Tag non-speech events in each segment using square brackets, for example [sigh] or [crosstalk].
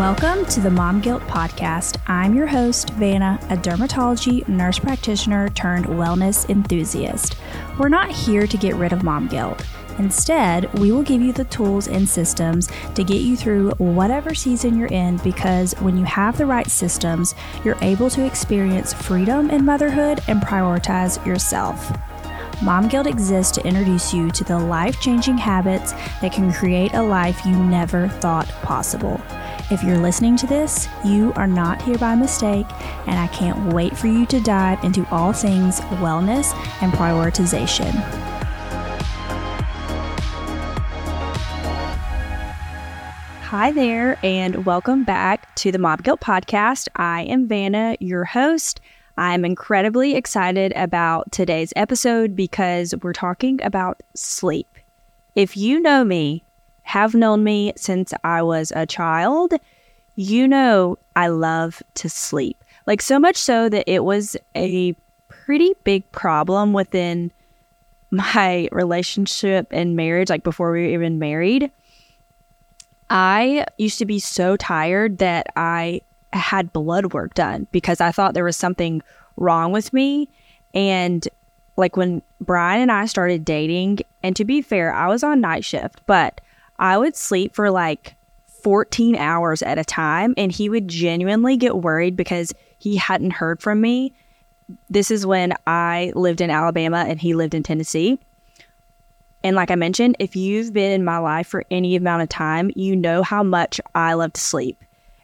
Welcome to the Mom Guilt Podcast. I'm your host, Vanna, a dermatology nurse practitioner turned wellness enthusiast. We're not here to get rid of mom guilt. Instead, we will give you the tools and systems to get you through whatever season you're in because when you have the right systems, you're able to experience freedom in motherhood and prioritize yourself. Mom Guilt exists to introduce you to the life changing habits that can create a life you never thought possible. If you're listening to this, you are not here by mistake, and I can't wait for you to dive into all things wellness and prioritization. Hi there, and welcome back to the Mom Guilt Podcast. I am Vanna, your host. I'm incredibly excited about today's episode because we're talking about sleep. If you know me, have known me since I was a child, you know I love to sleep. Like so much so that it was a pretty big problem within my relationship and marriage, like before we were even married. I used to be so tired that I had blood work done because I thought there was something wrong with me. And like when Brian and I started dating, and to be fair, I was on night shift, but I would sleep for like 14 hours at a time. And he would genuinely get worried because he hadn't heard from me. This is when I lived in Alabama and he lived in Tennessee. And like I mentioned, if you've been in my life for any amount of time, you know how much I love to sleep.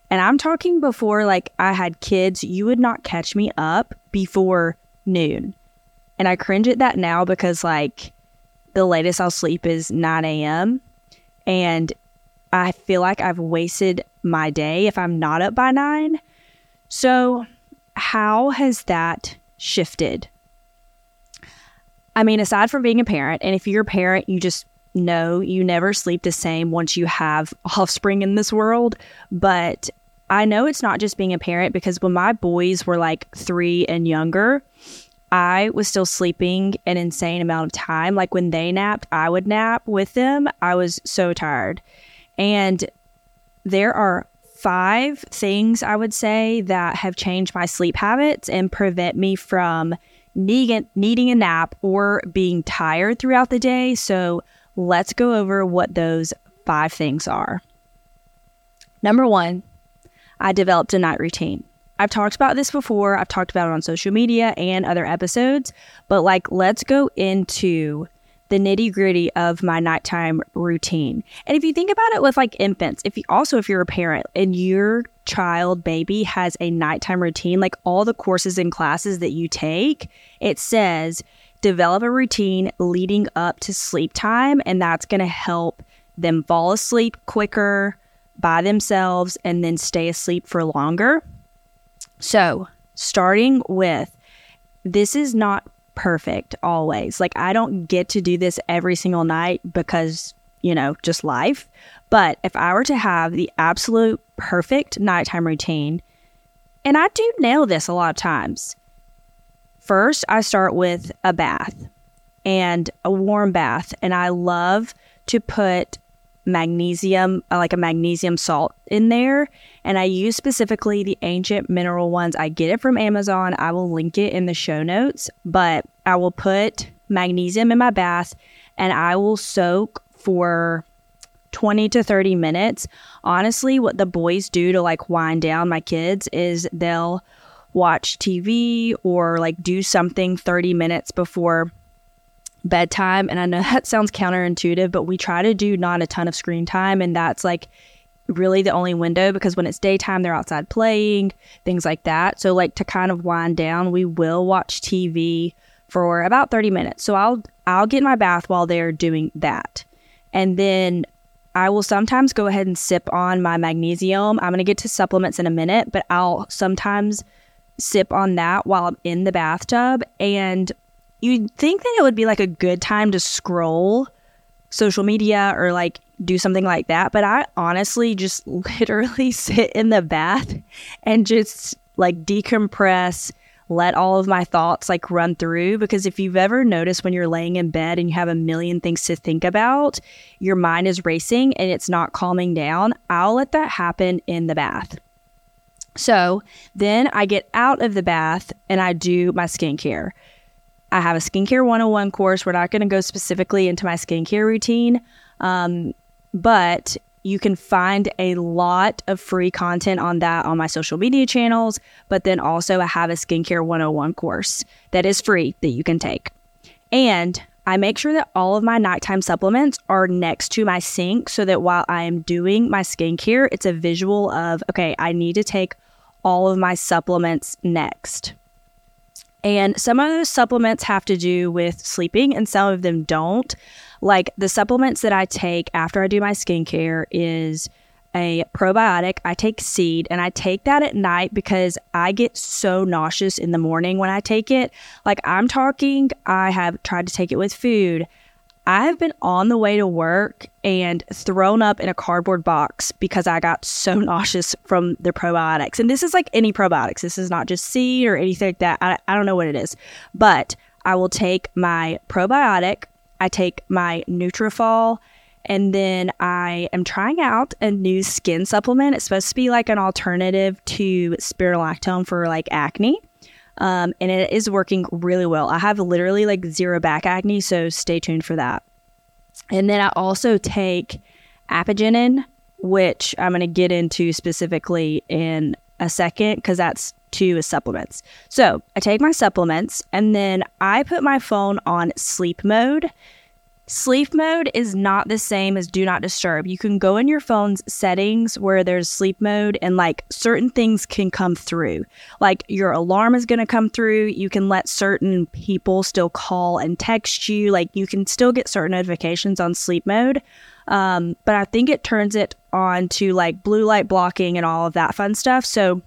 And I'm talking before like I had kids, you would not catch me up before noon. And I cringe at that now because like the latest I'll sleep is 9 a.m. And I feel like I've wasted my day if I'm not up by nine. So, how has that shifted? I mean, aside from being a parent, and if you're a parent, you just know you never sleep the same once you have offspring in this world. But I know it's not just being a parent because when my boys were like three and younger, I was still sleeping an insane amount of time. Like when they napped, I would nap with them. I was so tired. And there are five things I would say that have changed my sleep habits and prevent me from needing, a nap or being tired throughout the day. So let's go over what those five things are. Number one, I developed a night routine. I've talked about this before. I've talked about it on social media and other episodes, but like, let's go into the nitty gritty of my nighttime routine. And if you think about it with like infants, if you also, if you're a parent and your child baby has a nighttime routine, like all the courses and classes that you take, it says develop a routine leading up to sleep time. And that's going to help them fall asleep quicker by themselves and then stay asleep for longer. So, starting with this is not perfect always. Like, I don't get to do this every single night because, you know, just life. But if I were to have the absolute perfect nighttime routine, and I do nail this a lot of times, first I start with a bath and a warm bath. And I love to put magnesium, uh, like a magnesium salt in there. And I use specifically the ancient mineral ones. I get it from Amazon. I will link it in the show notes, but I will put magnesium in my bath and I will soak for 20 to 30 minutes. Honestly, what the boys do to like wind down my kids is they'll watch TV or like do something 30 minutes before bedtime. And I know [laughs] that sounds counterintuitive, but we try to do not a ton of screen time. And that's like really the only window because when it's daytime, they're outside playing, things like that. So, like to kind of wind down, we will watch TV for about 30 minutes. So, I'll, I'll get my bath while they're doing that. And then I will sometimes go ahead and sip on my magnesium. I'm going to get to supplements in a minute, but I'll sometimes sip on that while I'm in the bathtub. And you'd think that it would be like a good time to scroll social media or like do something like that. But I honestly just [laughs] literally sit in the bath and just like decompress, let all of my thoughts like run through because if you've ever noticed when you're laying in bed and you have a million things to think about, your mind is racing and it's not calming down. I'll let that happen in the bath. So then I get out of the bath and I do my skincare. I have a skincare 101 course. We're not going to go specifically into my skincare routine, um, but you can find a lot of free content on that on my social media channels. But then also, I have a skincare 101 course that is free that you can take. And I make sure that all of my nighttime supplements are next to my sink so that while I am doing my skincare, it's a visual of, okay, I need to take all of my supplements next. And some of those supplements have to do with sleeping, and some of them don't. Like the supplements that I take after I do my skincare is a probiotic. I take seed and I take that at night because I get so nauseous in the morning when I take it. Like I'm talking, I have tried to take it with food. I have been on the way to work and thrown up in a cardboard box because I got so [laughs] nauseous from the probiotics. And this is like any probiotics. This is not just seed or anything like that. I, I don't know what it is. But I will take my probiotic, I take my Nutrafol, and then I am trying out a new skin supplement. It's supposed to be like an alternative to spironolactone for like acne. Um, and it is working really well. I have literally like zero back acne, so stay tuned for that. And then I also take apigenin, which I'm going to get into specifically in a second because that's two supplements. So I take my supplements and then I put my phone on sleep mode Sleep mode is not the same as do not disturb. You can go in your phone's settings where there's sleep mode and like certain things can come through. Like your alarm is going to come through. You can let certain people still call and text you. Like you can still get certain notifications on sleep mode. Um, but I think it turns it on to like blue light blocking and all of that fun stuff. So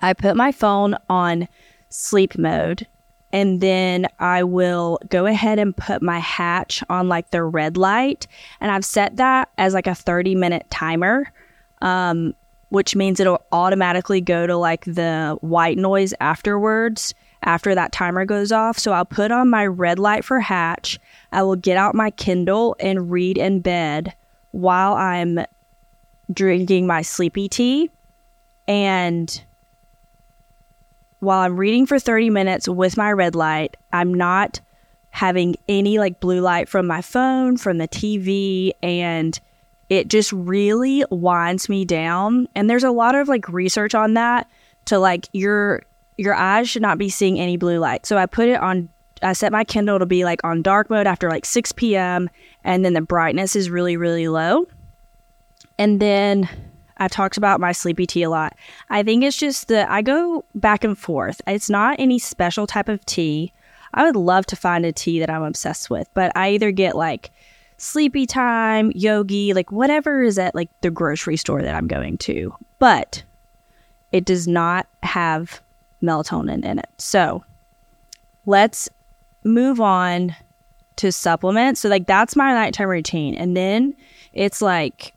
I put my phone on sleep mode and then I will go ahead and put my hatch on like the red light. And I've set that as like a 30 minute timer, um, which means it'll automatically go to like the white noise afterwards after that timer goes off. So I'll put on my red light for hatch. I will get out my Kindle and read in bed while I'm drinking my sleepy tea. And while I'm reading for 30 minutes with my red light, I'm not having any like blue light from my phone, from the TV, and it just really winds me down. And there's a lot of like research on that to like your your eyes should not be seeing any blue light. So I put it on I set my Kindle to be like on dark mode after like 6 p.m. and then the brightness is really, really low. And then I talked about my sleepy tea a lot. I think it's just that I go back and forth. It's not any special type of tea. I would love to find a tea that I'm obsessed with, but I either get like sleepy time, yogi, like whatever is at like the grocery store that I'm going to. But it does not have melatonin in it. So let's move on to supplements. So like that's my nighttime routine. And then it's like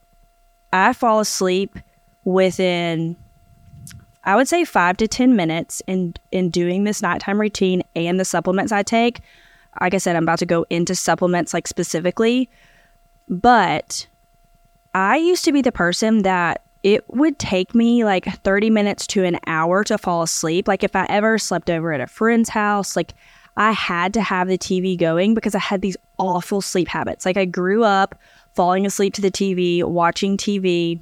I fall asleep within I would say five to 10 minutes in, in doing this nighttime routine and the supplements I take. Like I said, I'm about to go into supplements like specifically, but I used to be the person that it would take me like 30 minutes to an hour to fall asleep. Like if I ever slept over at a friend's house, like I had to have the TV going because I had these awful sleep habits. Like I grew up falling asleep to the TV, watching TV,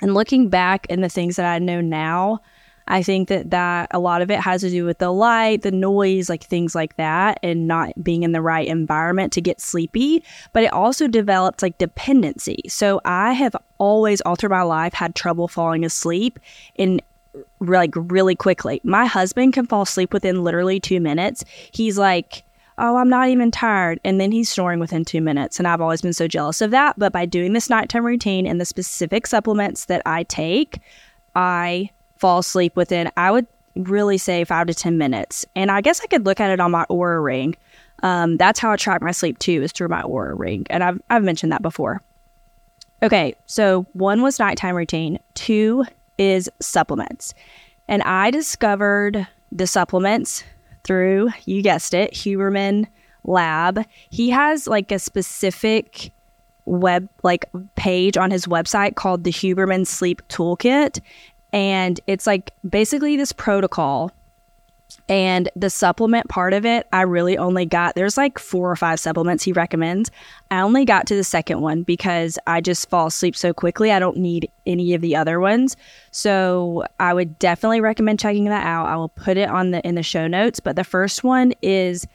and looking back in the things that I know now, I think that that a lot of it has to do with the light, the noise, like things like that, and not being in the right environment to get sleepy. But it also develops like dependency. So I have always, all through my life, had trouble falling asleep in like really quickly. My husband can fall asleep within literally two minutes. He's like, oh, I'm not even tired. And then he's snoring within two minutes. And I've always been so jealous of that. But by doing this nighttime routine and the specific supplements that I take, I fall asleep within, I would really say five to 10 minutes. And I guess I could look at it on my Oura ring. Um, that's how I track my sleep too, is through my Oura ring. And I've, I've mentioned that before. Okay, so one was nighttime routine, two is supplements. And I discovered the supplements through, you guessed it, Huberman Lab. He has like a specific web like page on his website called the Huberman Sleep Toolkit and it's like basically this protocol and the supplement part of it, I really only got, there's like four or five supplements he recommends. I only got to the second one because I just fall asleep so quickly. I don't need any of the other ones. So I would definitely recommend checking that out. I will put it on the, in the show notes. But the first one is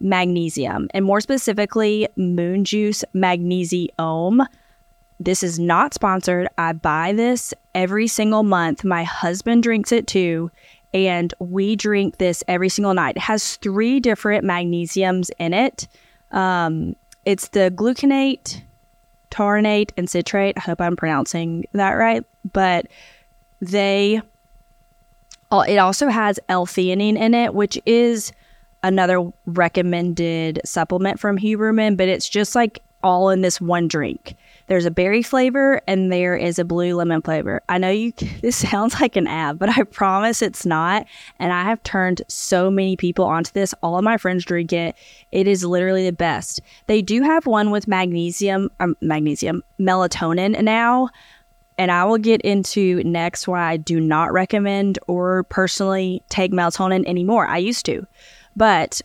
magnesium and more specifically, moon juice magnesium. This is not sponsored. I buy this every single month. My husband drinks it too and we drink this every single night. It has three different magnesiums in it. Um, it's the gluconate, taurate, and citrate. I hope I'm pronouncing that right. But they, it also has L-theanine in it, which is another recommended supplement from Huberman, but it's just like all in this one drink. There's a berry flavor and there is a blue lemon flavor. I know you [laughs] this sounds like an ad, but I promise it's not. And I have turned so many people onto this. All of my friends drink it. It is literally the best. They do have one with magnesium, um, magnesium, melatonin now. And I will get into next why I do not recommend or personally take melatonin anymore. I used to. But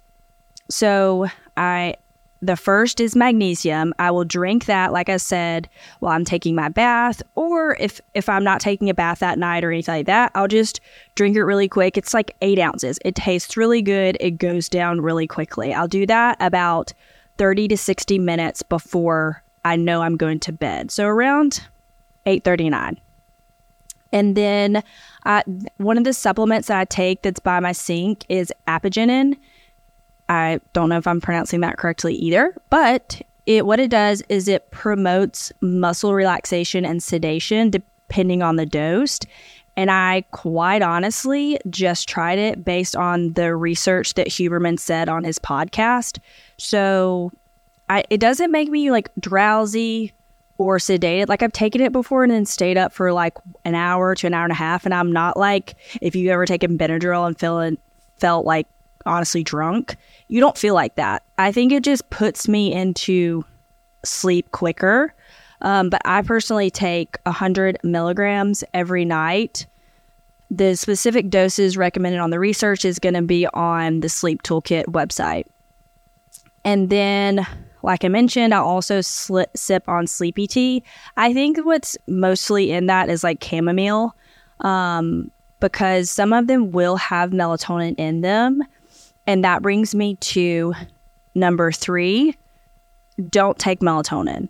so I the first is magnesium. I will drink that, like I said, while I'm taking my bath, or if if I'm not taking a bath that night or anything like that, I'll just drink it really quick. It's like eight ounces. It tastes really good. It goes down really quickly. I'll do that about 30 to 60 minutes before I know I'm going to bed. So around 8:39. And then uh, one of the supplements that I take that's by my sink is Apigenin. I don't know if I'm pronouncing that correctly either, but it what it does is it promotes muscle relaxation and sedation depending on the dose. And I quite honestly just tried it based on the research that Huberman said on his podcast. So I, it doesn't make me like drowsy or sedated. Like I've taken it before and then stayed up for like an hour to an hour and a half. And I'm not like if you've ever taken Benadryl and feeling felt like honestly drunk you don't feel like that. I think it just puts me into sleep quicker. Um, but I personally take 100 milligrams every night. The specific doses recommended on the research is going to be on the Sleep Toolkit website. And then, like I mentioned, I also sip on sleepy tea. I think what's mostly in that is like chamomile, um, because some of them will have melatonin in them. And that brings me to number three don't take melatonin.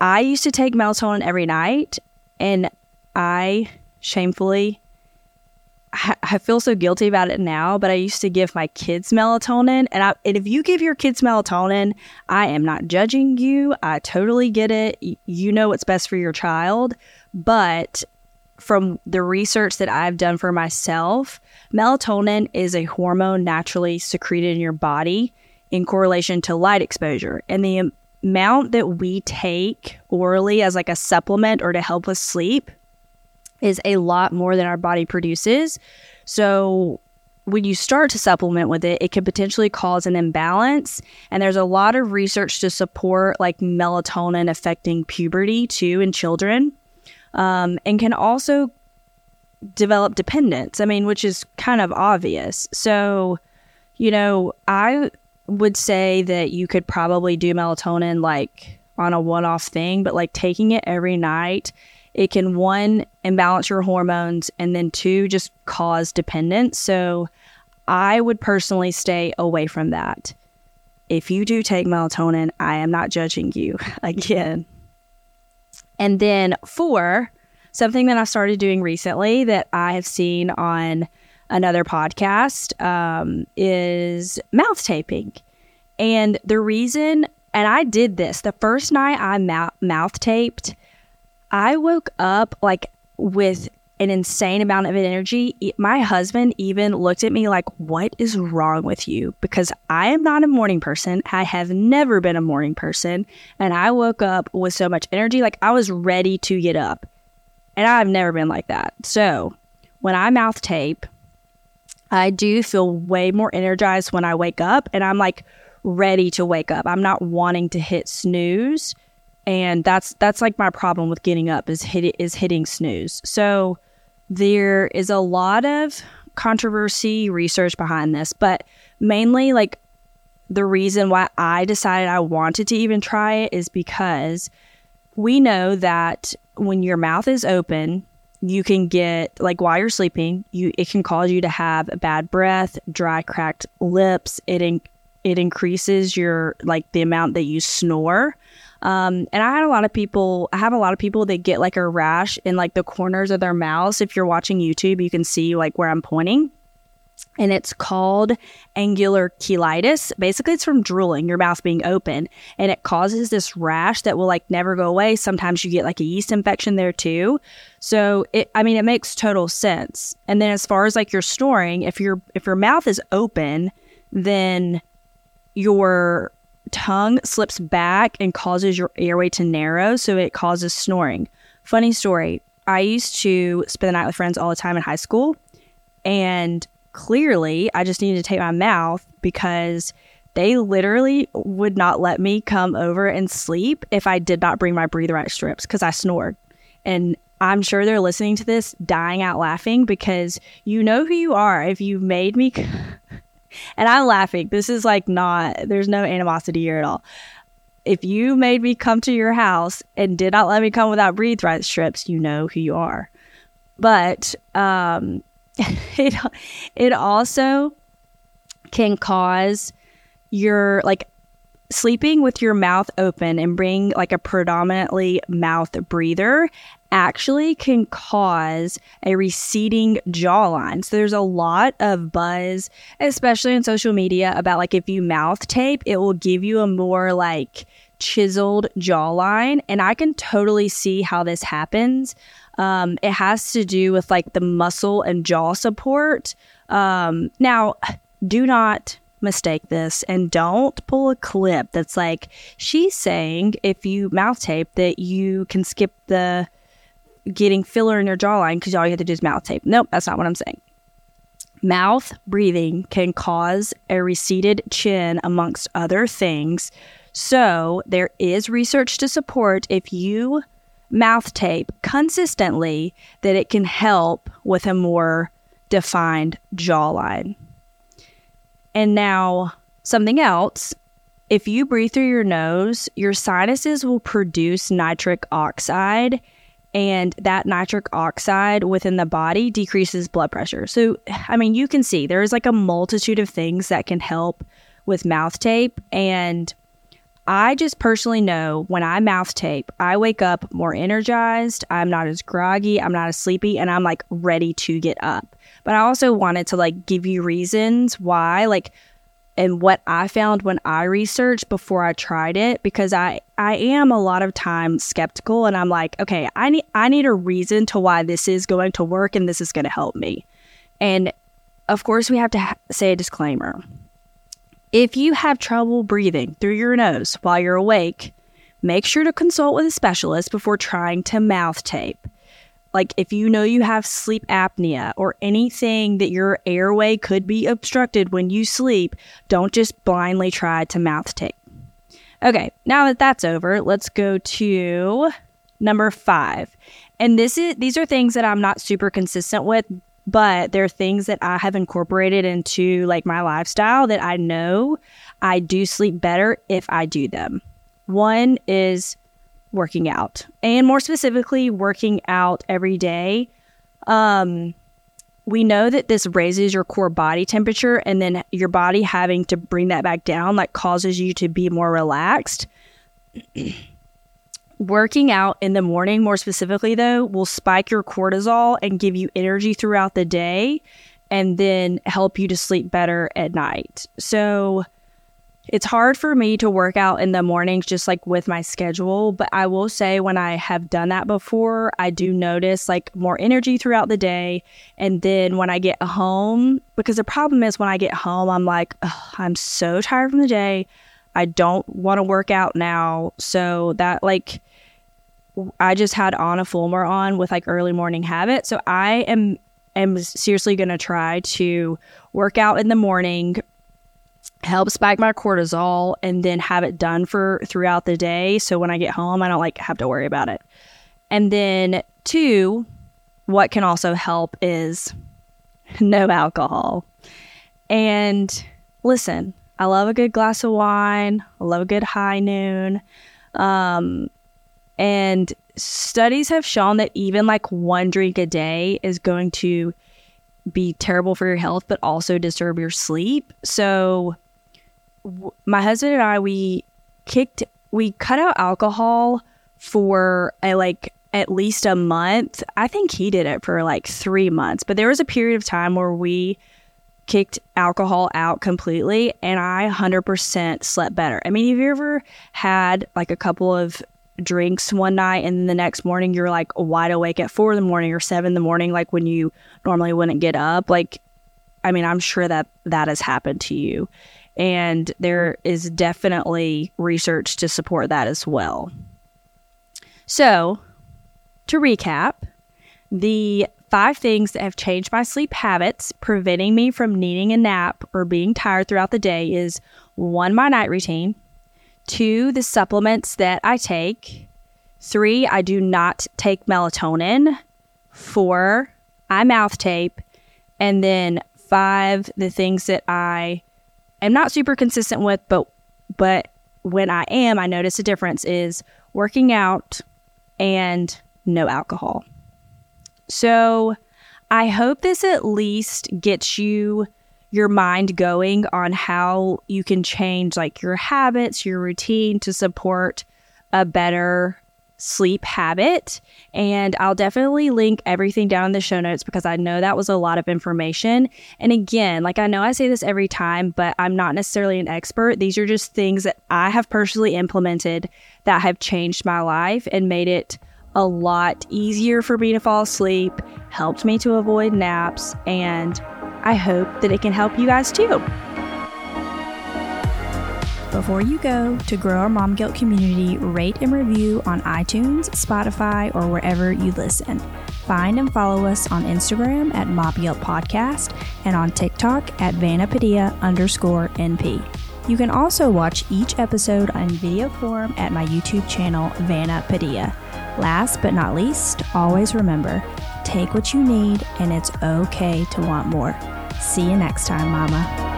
I used to take melatonin every night, and I shamefully, I feel so guilty about it now, but I used to give my kids melatonin. And, I, and if you give your kids melatonin, I am not judging you. I totally get it. You know what's best for your child. But from the research that I've done for myself, melatonin is a hormone naturally secreted in your body in correlation to light exposure. And the amount that we take orally as like a supplement or to help us sleep is a lot more than our body produces. So when you start to supplement with it, it can potentially cause an imbalance. And there's a lot of research to support like melatonin affecting puberty too in children um, and can also develop dependence. I mean, which is kind of obvious. So, you know, I would say that you could probably do melatonin like on a one off thing, but like taking it every night, it can one, imbalance your hormones, and then two, just cause dependence. So, I would personally stay away from that. If you do take melatonin, I am not judging you [laughs] again. And then four, something that I started doing recently that I have seen on another podcast um, is mouth taping. And the reason, and I did this the first night I mouth taped, I woke up like with an insane amount of energy. My husband even looked at me like, What is wrong with you? Because I am not a morning person. I have never been a morning person. And I woke up with so much energy, like I was ready to get up. And I've never been like that. So when I mouth tape, I do feel way more energized when I wake up and I'm like ready to wake up. I'm not wanting to hit snooze. And that's that's like my problem with getting up is hit is hitting snooze. So there is a lot of controversy research behind this, but mainly like the reason why I decided I wanted to even try it is because we know that when your mouth is open, you can get like while you're sleeping, you it can cause you to have bad breath, dry cracked lips. It in, it increases your like the amount that you snore. Um, and I had a lot of people, I have a lot of people that get like a rash in like the corners of their mouths. If you're watching YouTube, you can see like where I'm pointing and it's called angular cheilitis. Basically, it's from drooling, your mouth being open, and it causes this rash that will like never go away. Sometimes you get like a yeast infection there too. So it, I mean, it makes total sense. And then as far as like your snoring, if your if your mouth is open, then your tongue slips back and causes your airway to narrow, so it causes snoring. Funny story. I used to spend the night with friends all the time in high school, and clearly I just needed to take my mouth because they literally would not let me come over and sleep if I did not bring my Breathe Right strips because I snored. And I'm sure they're listening to this dying out laughing because you know who you are if you made me. [laughs] and I'm laughing. This is like not, there's no animosity here at all. If you made me come to your house and did not let me come without breathe right strips, you know who you are. But um, [laughs] it it also can cause your like sleeping with your mouth open and bring like a predominantly mouth breather actually can cause a receding jawline. So there's a lot of buzz, especially on social media, about like if you mouth tape, it will give you a more like chiseled jawline. And I can totally see how this happens. Um, it has to do with like the muscle and jaw support. Um, now, do not mistake this and don't pull a clip that's like she's saying if you mouth tape that you can skip the getting filler in your jawline because all you have to do is mouth tape. Nope, that's not what I'm saying. Mouth breathing can cause a receded chin, amongst other things. So, there is research to support if you mouth tape consistently that it can help with a more defined jawline. And now, something else if you breathe through your nose, your sinuses will produce nitric oxide, and that nitric oxide within the body decreases blood pressure. So, I mean, you can see there's like a multitude of things that can help with mouth tape. And I just personally know when I mouth tape, I wake up more energized. I'm not as groggy. I'm not as sleepy, and I'm like ready to get up. But I also wanted to like give you reasons why, like, and what I found when I researched before I tried it, because I I am a lot of times skeptical, and I'm like, okay, I need I need a reason to why this is going to work and this is going to help me. And of course, we have to ha- say a disclaimer if you have trouble breathing through your nose while you're awake, make sure to consult with a specialist before trying to mouth tape. Like if you know you have sleep apnea or anything that your airway could be obstructed when you sleep, don't just blindly try to mouth tape. Okay, now that that's over, let's go to number 5. And this is these are things that I'm not super consistent with, but they're things that I have incorporated into like my lifestyle that I know I do sleep better if I do them. One is working out, and more specifically, working out every day. Um, we know that this raises your core body temperature, and then your body having to bring that back down, like causes you to be more relaxed. [clears throat] Working out in the morning, more specifically, though, will spike your cortisol and give you energy throughout the day and then help you to sleep better at night. So it's hard for me to work out in the mornings just like with my schedule, but I will say when I have done that before, I do notice like more energy throughout the day. And then when I get home, because the problem is when I get home, I'm like, I'm so tired from the day. I don't want to work out now. So that like I just had Anna Fulmer on with like early morning habit. So I am am seriously going to try to work out in the morning, help spike my cortisol, and then have it done for throughout the day. So when I get home, I don't like have to worry about it. And then two, what can also help is [laughs] no alcohol. And listen, I love a good glass of wine. I love a good high noon. Um, and studies have shown that even like one drink a day is going to be terrible for your health, but also disturb your sleep. So, w- my husband and I, we kicked, we cut out alcohol for a like at least a month. I think he did it for like three months, but there was a period of time where we kicked alcohol out completely and I 100% slept better. I mean, have you ever had like a couple of drinks one night and the next morning you're like wide awake at four in the morning or seven in the morning, like when you normally wouldn't get up? Like, I mean, I'm sure that that has happened to you. And there is definitely research to support that as well. So, to recap, the five things that have changed my sleep habits, preventing me from needing a nap or being tired throughout the day is one, my night routine, two, the supplements that I take, three, I do not take melatonin, four, I mouth tape, and then five, the things that I am not super consistent with, but but when I am, I notice a difference is working out and no alcohol. So I hope this at least gets you your mind going on how you can change like your habits, your routine to support a better sleep habit. And I'll definitely link everything down in the show notes because I know that was a lot of information. And again, like I know I say this every time, but I'm not necessarily an expert. These are just things that I have personally implemented that have changed my life and made it a lot easier for me to fall asleep, helped me to avoid naps, and I hope that it can help you guys too. Before you go, to grow our Mom Guilt community, rate and review on iTunes, Spotify, or wherever you listen. Find and follow us on Instagram at Mom Guilt Podcast and on TikTok at Vanapadia underscore NP. You can also watch each episode on video form at my YouTube channel, Vanna Padilla. Last but not least, always remember take what you need, and it's okay to want more. See you next time, Mama.